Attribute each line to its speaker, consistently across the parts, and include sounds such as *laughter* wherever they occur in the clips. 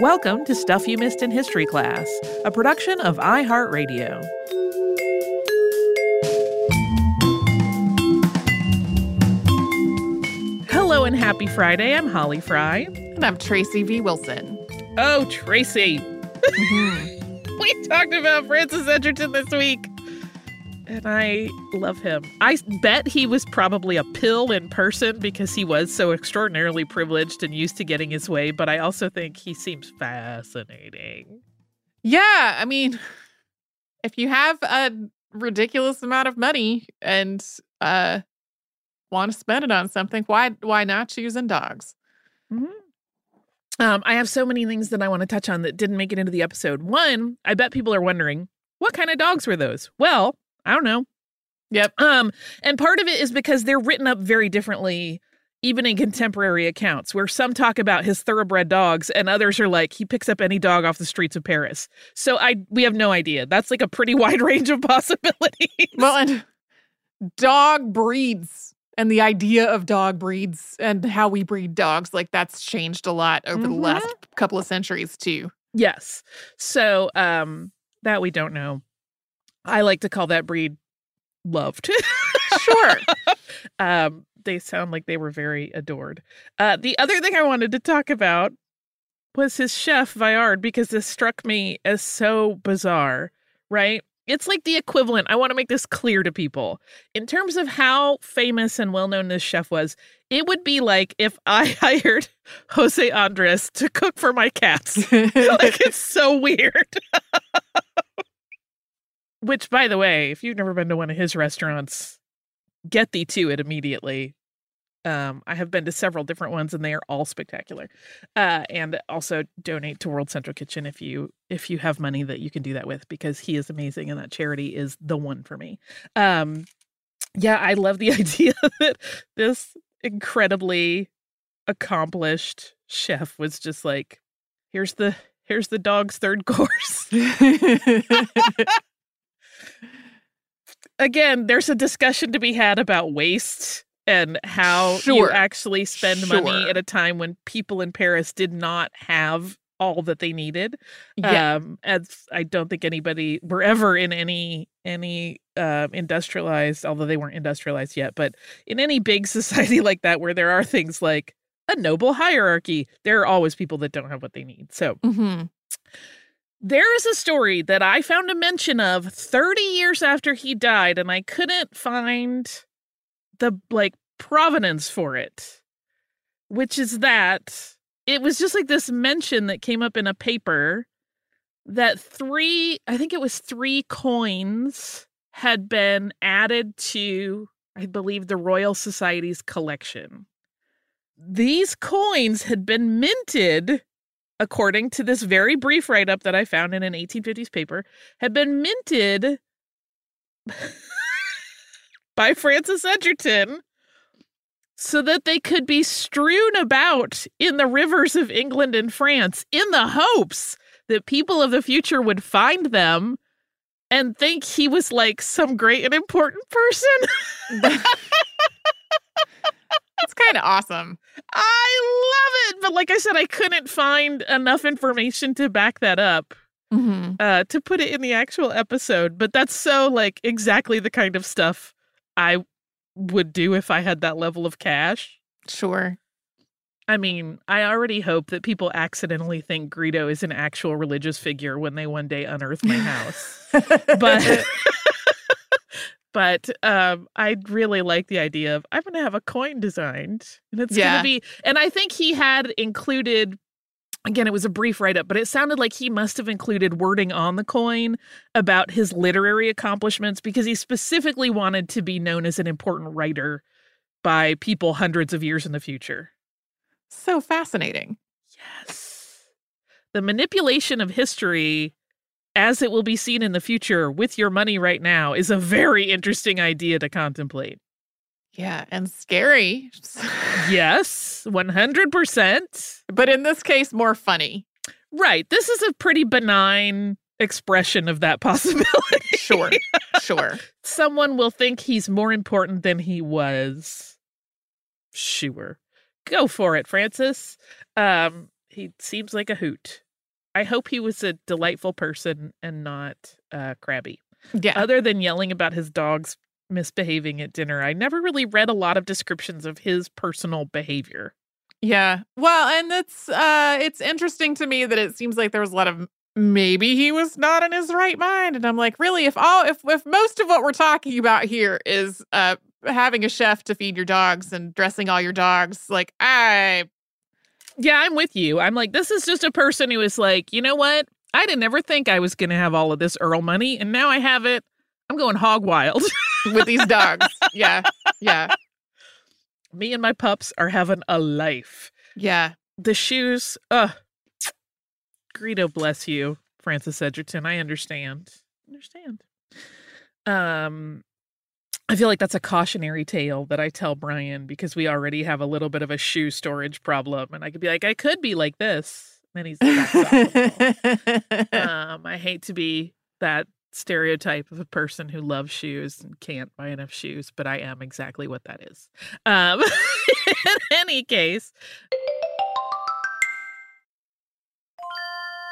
Speaker 1: Welcome to Stuff You Missed in History Class, a production of iHeartRadio. Hello and happy Friday. I'm Holly Fry.
Speaker 2: And I'm Tracy V. Wilson.
Speaker 1: Oh, Tracy. *laughs* Mm-hmm. we talked about Francis Egerton this week. And I love him. I bet he was probably a pill in person because he was so extraordinarily privileged and used to getting his way. But I also think he seems fascinating.
Speaker 2: Yeah. I mean, if you have a ridiculous amount of money and uh, want to spend it on something, why why not choosing dogs?
Speaker 1: Mm-hmm. Um, I have so many things that I want to touch on that didn't make it into the episode. One, I bet people are wondering, what kind of dogs were those? Well, I don't know.
Speaker 2: Yep.
Speaker 1: Um, and part of it is because they're written up very differently, even in contemporary accounts, where some talk about his thoroughbred dogs and others are like he picks up any dog off the streets of Paris. So I we have no idea. That's like a pretty *laughs* wide range of possibilities.
Speaker 2: Well, and dog breeds and the idea of dog breeds and how we breed dogs, like that's changed a lot over mm-hmm. the last couple of centuries too.
Speaker 1: Yes. So um that we don't know. I like to call that breed loved.
Speaker 2: sure. *laughs*
Speaker 1: um, they sound like they were very adored. Uh, the other thing I wanted to talk about was his chef Viard, because this struck me as so bizarre, right? It's like the equivalent. I want to make this clear to people. In terms of how famous and well known this chef was, it would be like if I *laughs* hired Jose Andres to cook for my cats. *laughs* like it's so weird. Which, by the way, if you've never been to one of his restaurants, get thee to it immediately. Um, I have been to several different ones, and they are all spectacular. Uh, and also donate to World Central Kitchen if you if you have money that you can do that with, because he is amazing, and that charity is the one for me. Um, yeah, I love the *laughs* idea that this incredibly accomplished chef was just like, here's the here's the dog's third course *laughs* *laughs* again, there's a discussion to be had about waste and how sure. you actually spend sure. money at a time when people in Paris did not have all that they needed. Yeah. Um, as I don't think anybody were ever in any any uh, industrialized, although they weren't industrialized yet, but in any big *laughs* society like that where there are things like a noble hierarchy, there are always people that don't have what they need. So.
Speaker 2: Mm-hmm.
Speaker 1: There is a story that I found a mention of 30 years after he died, and I couldn't find the like provenance for it, which is that it was just like this mention that came up in a paper that three, I think it was three coins had been added to, I believe, the Royal Society's collection. These coins had been minted, according to this very brief write up that I found in an 1850s paper, had been minted *laughs* by Francis Egerton so that they could be strewn about in the rivers of England and France in the hopes that people of the future would find them and think he was like some great and important person. *laughs*
Speaker 2: It's kind of awesome.
Speaker 1: I love it. But like I said, I couldn't find enough information to back that up
Speaker 2: Mm-hmm.
Speaker 1: uh, to put it in the actual episode. But that's so like exactly the kind of stuff I would do if I had that level of cash.
Speaker 2: Sure.
Speaker 1: I mean, I already hope that people accidentally think Greedo is an actual religious figure when they one day unearth my house. but *laughs* *laughs* but um I'd really like the idea of I'm gonna have a coin designed and it's
Speaker 2: Yeah.
Speaker 1: gonna be and I think he had included again it was a brief write-up but it sounded like he must have included wording on the coin about his literary accomplishments because he specifically wanted to be known as an important writer by people hundreds of years in the future.
Speaker 2: so fascinating.
Speaker 1: Yes. The manipulation of history as it will be seen in the future with your money right now is a very interesting idea to contemplate.
Speaker 2: Yeah, and scary.
Speaker 1: Yes, 100%.
Speaker 2: but in this case, more funny.
Speaker 1: Right. This is a pretty benign expression of that *laughs* possibility.
Speaker 2: Sure. sure. *laughs*
Speaker 1: Someone will think he's more important than he was. Sure. Go for it, Francis. Um, he seems like a hoot. I hope he was a delightful person and not uh, crabby.
Speaker 2: Yeah.
Speaker 1: Other than yelling about his dogs misbehaving at dinner, I never really read a lot of descriptions of his personal behavior.
Speaker 2: Yeah. Well, and it's uh it's interesting to me that it seems like there was a lot of maybe he was not in his right mind and I'm like, really if all if if most of what we're talking about here is uh having a chef to feed your dogs and dressing all your dogs, like I
Speaker 1: Yeah, I'm with you. I'm like, this is just a person who is like, you know what? I didn't ever think I was going to have all of this Earl money, and now I have it. I'm going hog wild. *laughs*
Speaker 2: with these dogs. yeah. Yeah.
Speaker 1: Me and my pups are having a life.
Speaker 2: Yeah.
Speaker 1: The shoes, uh, Greedo, bless you, Francis Egerton. I understand. Understand. Um, I feel like that's a cautionary tale that I tell Brian because we already have a little bit of a shoe storage problem, and I could be like, I could be like this. And then he's awful. *laughs* um, I hate to be that stereotype of a person who loves shoes and can't buy enough shoes, but I am exactly what that is. Um, *laughs* in any case,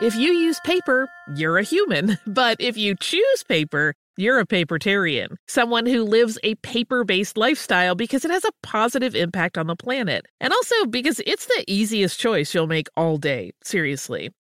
Speaker 1: If you use paper, you're a human. *laughs* But if you choose paper, you're a papertarian, someone who lives a paper based lifestyle because it has a positive impact on the planet. And also because it's the easiest choice you'll make all day. Seriously.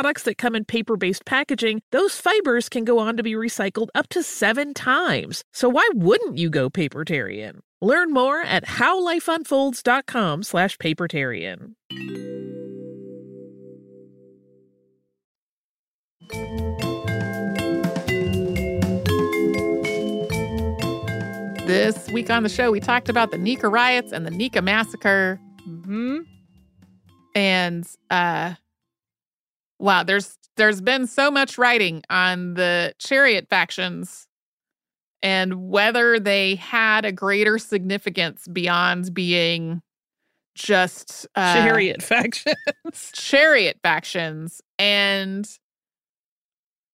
Speaker 1: that come in paper based packaging, those fibers can go on to be recycled up to seven times. So why wouldn't you go papertarian? Learn more at howlifeunfolds.com slash papertarian.
Speaker 2: This week on the show, we talked about the Nika riots and the Nika massacre.
Speaker 1: Mm-hmm.
Speaker 2: And uh wow, there's there's been so much writing on the chariot factions and whether they had a greater significance beyond being just uh,
Speaker 1: Chariot factions. *laughs*
Speaker 2: chariot factions and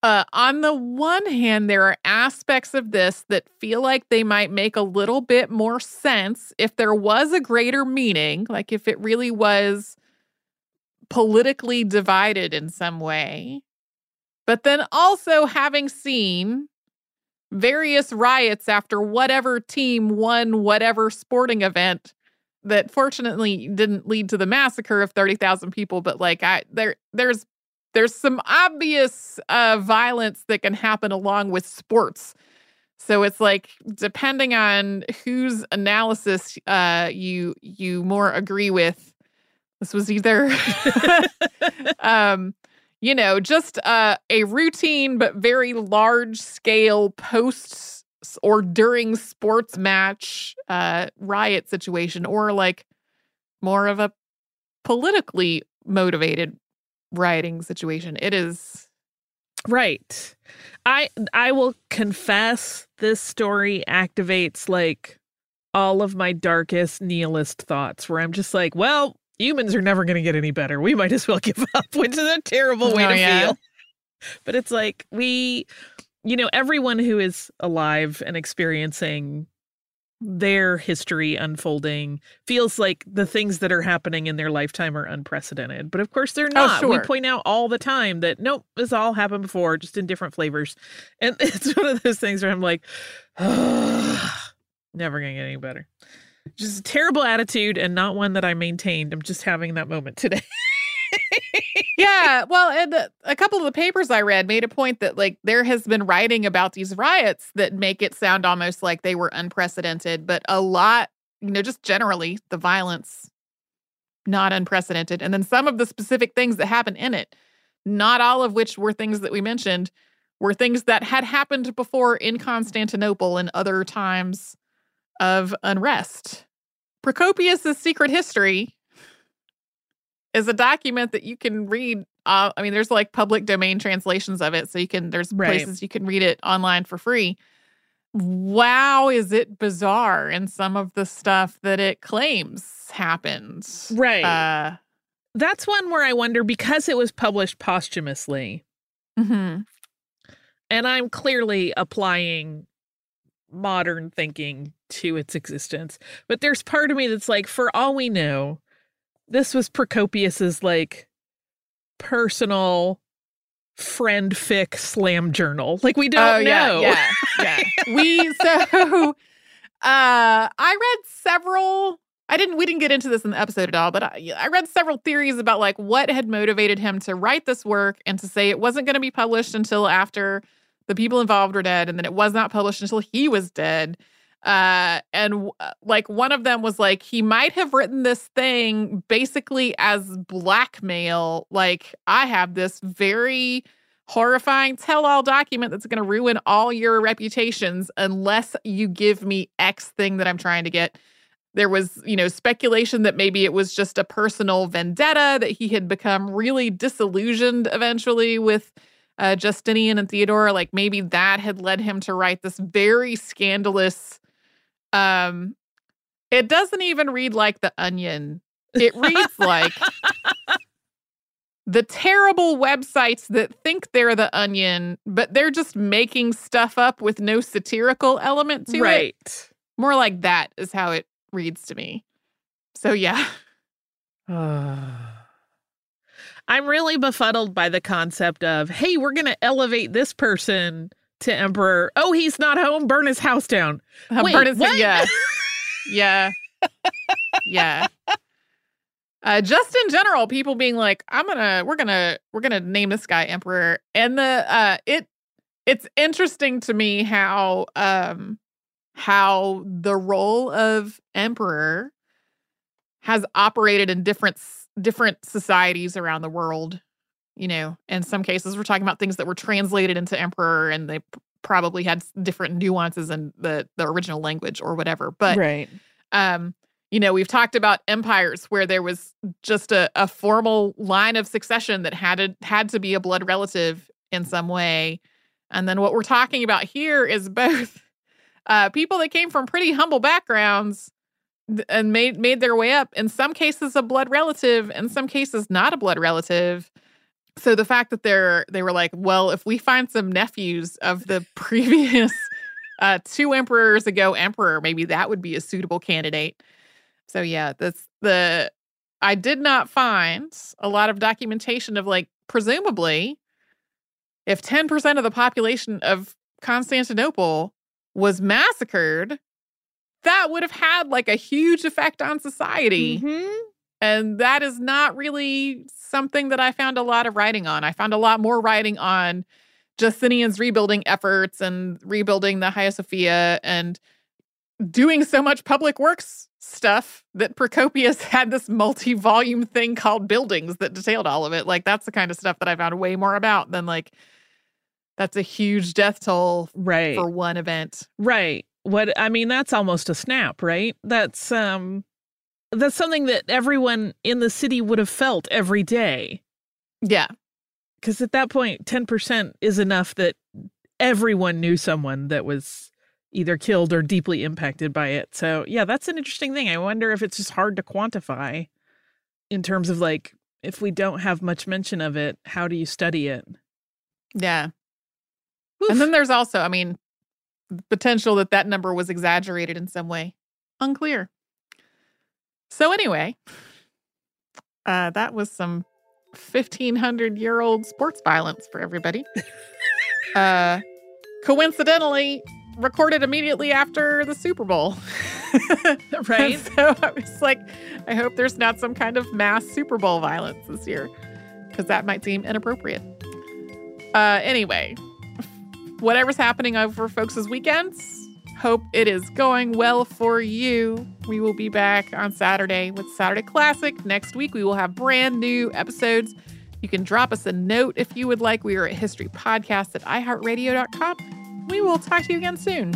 Speaker 2: uh, on the one hand, there are aspects of this that feel like they might make a little bit more sense if there was a greater meaning, like if it really was politically divided in some way. But then also having seen various riots after whatever team won whatever sporting event that fortunately didn't lead to the massacre of 30,000 people but like I there there's there's some obvious uh, violence that can happen along with sports. So it's like depending on whose analysis uh, you you more agree with. This was either, *laughs* um, you know, just uh, a routine but very large scale post or during sports match uh, riot situation, or like more of a politically motivated rioting situation. It is
Speaker 1: right. I I will confess this story activates like all of my darkest nihilist thoughts where I'm just like, well, humans are never going to get any better. We might as well *laughs* give up, which is a terrible way
Speaker 2: Oh,
Speaker 1: to
Speaker 2: yeah.
Speaker 1: feel. But it's like we you know, everyone who is alive and experiencing their history unfolding feels like the things that are happening in their lifetime are unprecedented. But of course they're
Speaker 2: Oh,
Speaker 1: not. We point out all the time that nope, this all happened before, just in different flavors. And *laughs* it's one of those things where I'm like, *sighs* never gonna get any better. Just a terrible attitude and not one that I maintained. I'm just having that moment today. *laughs*
Speaker 2: yeah. Well, and uh, a couple of the papers I read made a point that like there has been writing about these riots that make it sound almost like they were unprecedented, but a lot, you know, just generally the violence not unprecedented. And then some of the specific things that happen in it, not all of which were things that we mentioned, were things that had happened before in Constantinople and other times of unrest. Procopius's Secret History is a document that you can read. Uh, I mean, there's like public domain translations of it, so you can. There's
Speaker 1: Right.
Speaker 2: places you can read it online for free. Wow, is it bizarre in some of the stuff that it claims happened?
Speaker 1: Right.
Speaker 2: Uh,
Speaker 1: That's one where I wonder because it was published posthumously,
Speaker 2: mhm.
Speaker 1: and I'm clearly applying modern thinking to its existence. But there's part of me that's like, for all we know, this was Procopius's like personal friend fic slam journal. Like we don't
Speaker 2: oh,
Speaker 1: know.
Speaker 2: Yeah, yeah, yeah. *laughs* we so *laughs* uh I read several I didn't we didn't get into this in the episode at all, but I, I read several theories about like what had motivated him to write this work and to say it wasn't going to be published until after the people involved were dead and then it was not published until he was dead. Uh and w- like one of them was like he might have written this thing basically as blackmail like I have this very horrifying tell all document that's going to ruin all your reputations unless you give me X thing that I'm trying to get. There was, you know, speculation that maybe it was just a personal vendetta, that he had become really disillusioned eventually with uh, Justinian and Theodora. Like maybe that had led him to write this very scandalous. Um, it doesn't even read like The Onion. It reads like the terrible websites that think they're the onion, but they're just making stuff up with no satirical element to it.
Speaker 1: right.
Speaker 2: More like that is how it reads to me. So yeah.
Speaker 1: I'm really befuddled by the concept of, hey, we're going to elevate this person to emperor. Oh, he's not home. Burn his house down. *laughs*
Speaker 2: Uh,
Speaker 1: Wait,
Speaker 2: Bernard's-
Speaker 1: what?
Speaker 2: Yeah. *laughs* Yeah. yeah. Uh, just in general, people being like, I'm gonna, we're gonna, we're gonna name this guy emperor. And the uh it it's interesting to me how um how the role of emperor has operated in different different societies around the world. You know, in some cases, we're talking about things that were translated into emperor, and they probably had different nuances in the the original language or whatever. But
Speaker 1: right.
Speaker 2: um, you know, we've talked about empires where there was just a, a formal line of succession that had to, had to be a blood relative in some way. And then what we're talking about here is both *laughs* uh, people that came from pretty humble backgrounds and made made their way up. In some cases, a blood relative. In some cases, not a blood relative. So the fact that they're they were like, well, if we find some nephews of the *laughs* previous uh, two emperors ago emperor, maybe that would be a suitable candidate. So yeah, that's the I did not find a lot of documentation of like presumably if 10% of the population of Constantinople was massacred, that would have had like a huge effect on society.
Speaker 1: Mhm.
Speaker 2: And that is not really something that I found a lot of writing on. I found a lot more writing on Justinian's rebuilding efforts and rebuilding the Hagia Sophia and doing so much public works stuff that Procopius *laughs* had this multi volume thing called Buildings that detailed all of it. Like, that's the kind of stuff that I found way more about than like, that's a huge death toll
Speaker 1: Right.
Speaker 2: for one event.
Speaker 1: Right. What I mean, that's almost a snap, right? That's um that's something that everyone in the city would have felt every day.
Speaker 2: Yeah.
Speaker 1: Because at that point, 10% is enough that everyone knew someone that was either killed or deeply impacted by it. So, yeah, that's an interesting thing. I wonder if it's just hard to quantify in terms of like, if we don't have much mention of it, how do you study it?
Speaker 2: Yeah.
Speaker 1: Oof.
Speaker 2: And then there's also, I mean, potential that that number was exaggerated in some way. Unclear. So, anyway, uh, that was some 1500 year old sports violence for everybody. *laughs* uh, coincidentally, recorded immediately after the Super Bowl. *laughs*
Speaker 1: Right.
Speaker 2: So I was like, I hope there's not some kind of mass Super Bowl violence this year. because that might seem inappropriate. Uh, anyway, whatever's happening over folks' weekends, hope it is going well for you. We will be back on Saturday with Saturday Classic. Next week, we will have brand new episodes. You can drop us a note if you would like. We are at historypodcast at iheartradio.com. We will talk to you again soon.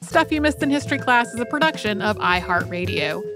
Speaker 2: Stuff You Missed in History Class is a production of iHeartRadio.